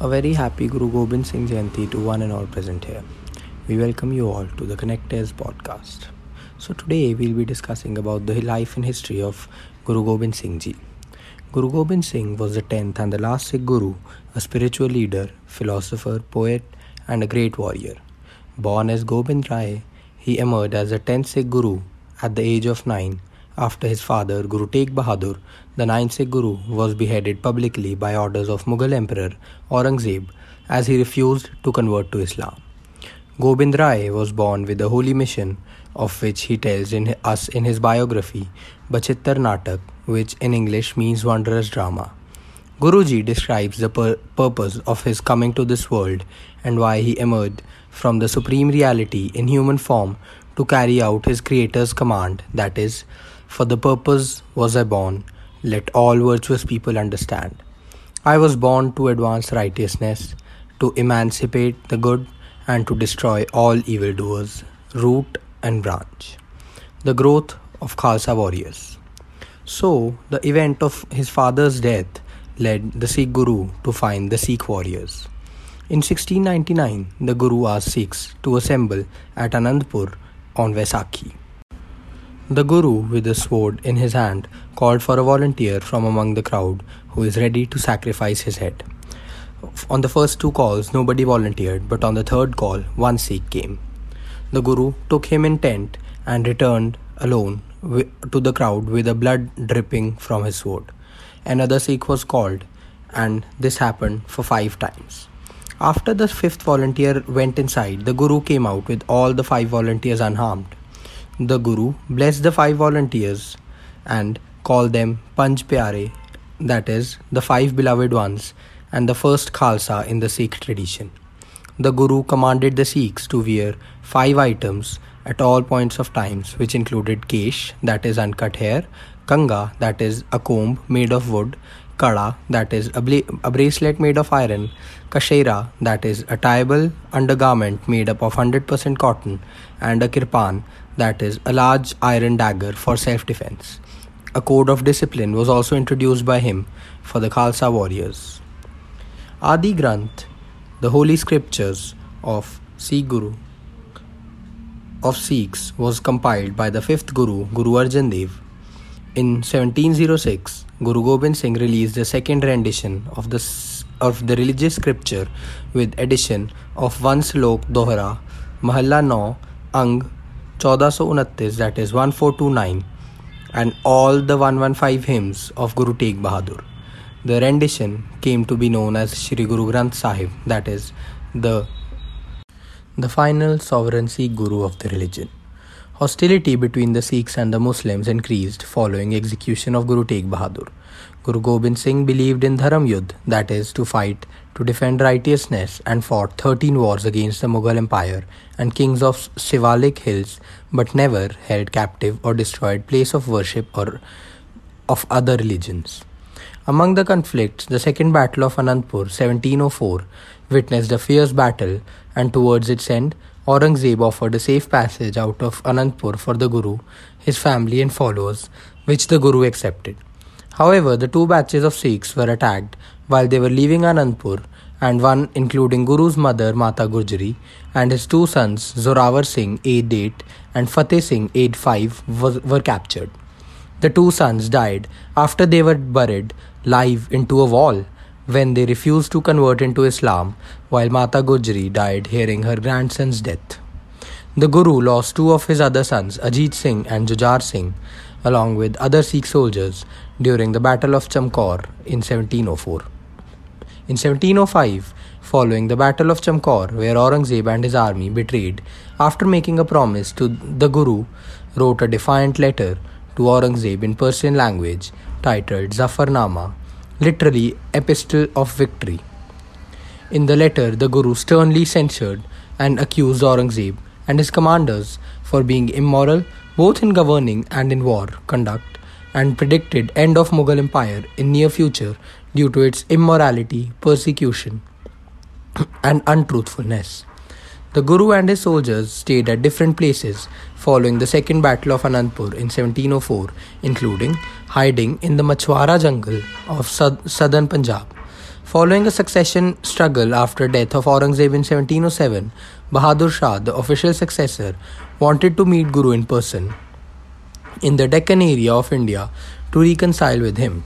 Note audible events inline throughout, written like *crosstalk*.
A very happy Guru Gobind Singh Jayanti to one and all present here. We welcome you all to the Connectere podcast. So today we'll be discussing about the life and history of Guru Gobind Singh Ji. Guru Gobind Singh was the 10th and the last Sikh Guru, a spiritual leader, philosopher, poet and a great warrior. Born as Gobind Rai, he emerged as the 10th Sikh Guru at the age of 9 after his father Guru Tegh Bahadur, the ninth Sikh Guru, was beheaded publicly by orders of Mughal Emperor Aurangzeb as he refused to convert to Islam. Gobind Rai was born with a holy mission, of which he tells in us in his biography, Bachittar Natak, which in English means wondrous drama. Guruji describes the pur- purpose of his coming to this world and why he emerged from the supreme reality in human form to carry out his Creator's command that is, for the purpose was I born, let all virtuous people understand. I was born to advance righteousness, to emancipate the good, and to destroy all evildoers, root and branch. The growth of Khalsa warriors. So, the event of his father's death led the Sikh Guru to find the Sikh warriors. In 1699, the Guru asked Sikhs to assemble at Anandpur on Vaisakhi. The Guru, with a sword in his hand, called for a volunteer from among the crowd who is ready to sacrifice his head. On the first two calls, nobody volunteered, but on the third call, one Sikh came. The Guru took him in tent and returned alone to the crowd with the blood dripping from his sword. Another Sikh was called, and this happened for five times. After the fifth volunteer went inside, the Guru came out with all the five volunteers unharmed. The Guru blessed the five volunteers and called them Panch Pyare, that is, the five beloved ones, and the first Khalsa in the Sikh tradition. The Guru commanded the Sikhs to wear five items at all points of times, which included kesh, that is uncut hair, kanga, that is a comb made of wood, kada, that is a, bla- a bracelet made of iron, kashera, that is a tieable undergarment made up of 100% cotton, and a kirpan, that is a large iron dagger for self-defense. A code of discipline was also introduced by him for the Khalsa warriors. Adi Granth, the holy scriptures of Sikh Guru of Sikhs, was compiled by the fifth Guru, Guru Arjan Dev. In 1706, Guru Gobind Singh released the second rendition of the of the religious scripture with addition of one slok dohra, Mahalla 9, Ang 1429 that is 1429 and all the 115 hymns of Guru Tegh Bahadur. The rendition came to be known as Shri Guru Granth Sahib that is the the final sovereign Sikh Guru of the religion. Hostility between the Sikhs and the Muslims increased following execution of Guru Tegh Bahadur. Guru Gobind Singh believed in Dharam Yudh, that is, to fight to defend righteousness, and fought 13 wars against the Mughal Empire and kings of Shivalik hills, but never held captive or destroyed place of worship or of other religions. Among the conflicts, the Second Battle of Anandpur, 1704, witnessed a fierce battle, and towards its end, Aurangzeb offered a safe passage out of Anandpur for the Guru, his family, and followers, which the Guru accepted. However, the two batches of Sikhs were attacked while they were leaving Anandpur, and one, including Guru's mother Mata Gurjari, and his two sons Zorawar Singh, aged 8, and Fateh Singh, aged 5, was, were captured. The two sons died after they were buried live into a wall when they refused to convert into Islam, while Mata Gujri died hearing her grandson's death. The Guru lost two of his other sons, Ajit Singh and Jujhar Singh, along with other Sikh soldiers during the Battle of Chamkaur in 1704. In 1705, following the Battle of Chamkaur, where Aurangzeb and his army betrayed, after making a promise to the Guru, wrote a defiant letter to Aurangzeb in Persian language titled Zafarnama, literally Epistle of Victory. In the letter, the Guru sternly censured and accused Aurangzeb and his commanders for being immoral both in governing and in war conduct and predicted end of Mughal empire in near future due to its immorality, persecution *clears throat* and untruthfulness. The Guru and his soldiers stayed at different places following the Second Battle of Anandpur in 1704, including hiding in the Machwara jungle of southern Punjab. Following a succession struggle after death of Aurangzeb in 1707, Bahadur Shah, the official successor, wanted to meet Guru in person in the Deccan area of India to reconcile with him.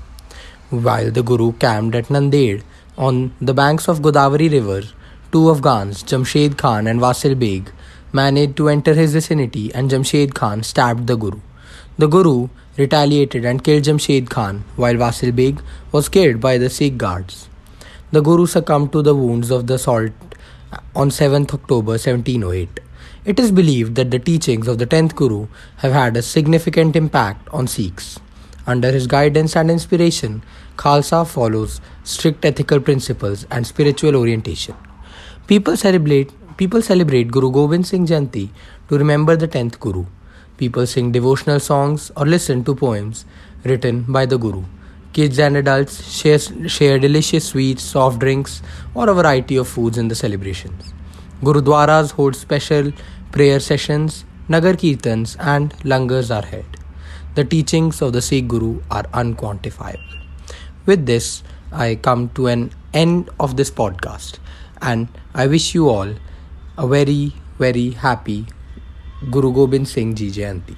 While the Guru camped at Nanded on the banks of Godavari river, two Afghans, Jamshed Khan and Vasil Beg, managed to enter his vicinity and Jamshed Khan stabbed the Guru. The Guru retaliated and killed Jamshed Khan, while Vasil Beg was killed by the Sikh guards. The Guru succumbed to the wounds of the assault on 7th October 1708. It is believed that the teachings of the 10th Guru have had a significant impact on Sikhs. Under his guidance and inspiration, Khalsa follows strict ethical principles and spiritual orientation. People celebrate people celebrate Guru Gobind Singh Jayanti to remember the 10th Guru. People sing devotional songs or listen to poems written by the Guru. Kids and adults share, share delicious sweets, soft drinks, or a variety of foods in the celebrations. Gurudwaras hold special prayer sessions, Nagar Kirtans, and Langars are held. The teachings of the Sikh Guru are unquantifiable. With this, I come to an end of this podcast, and I wish you all a very, very happy Guru Gobind Singh Ji Jayanti.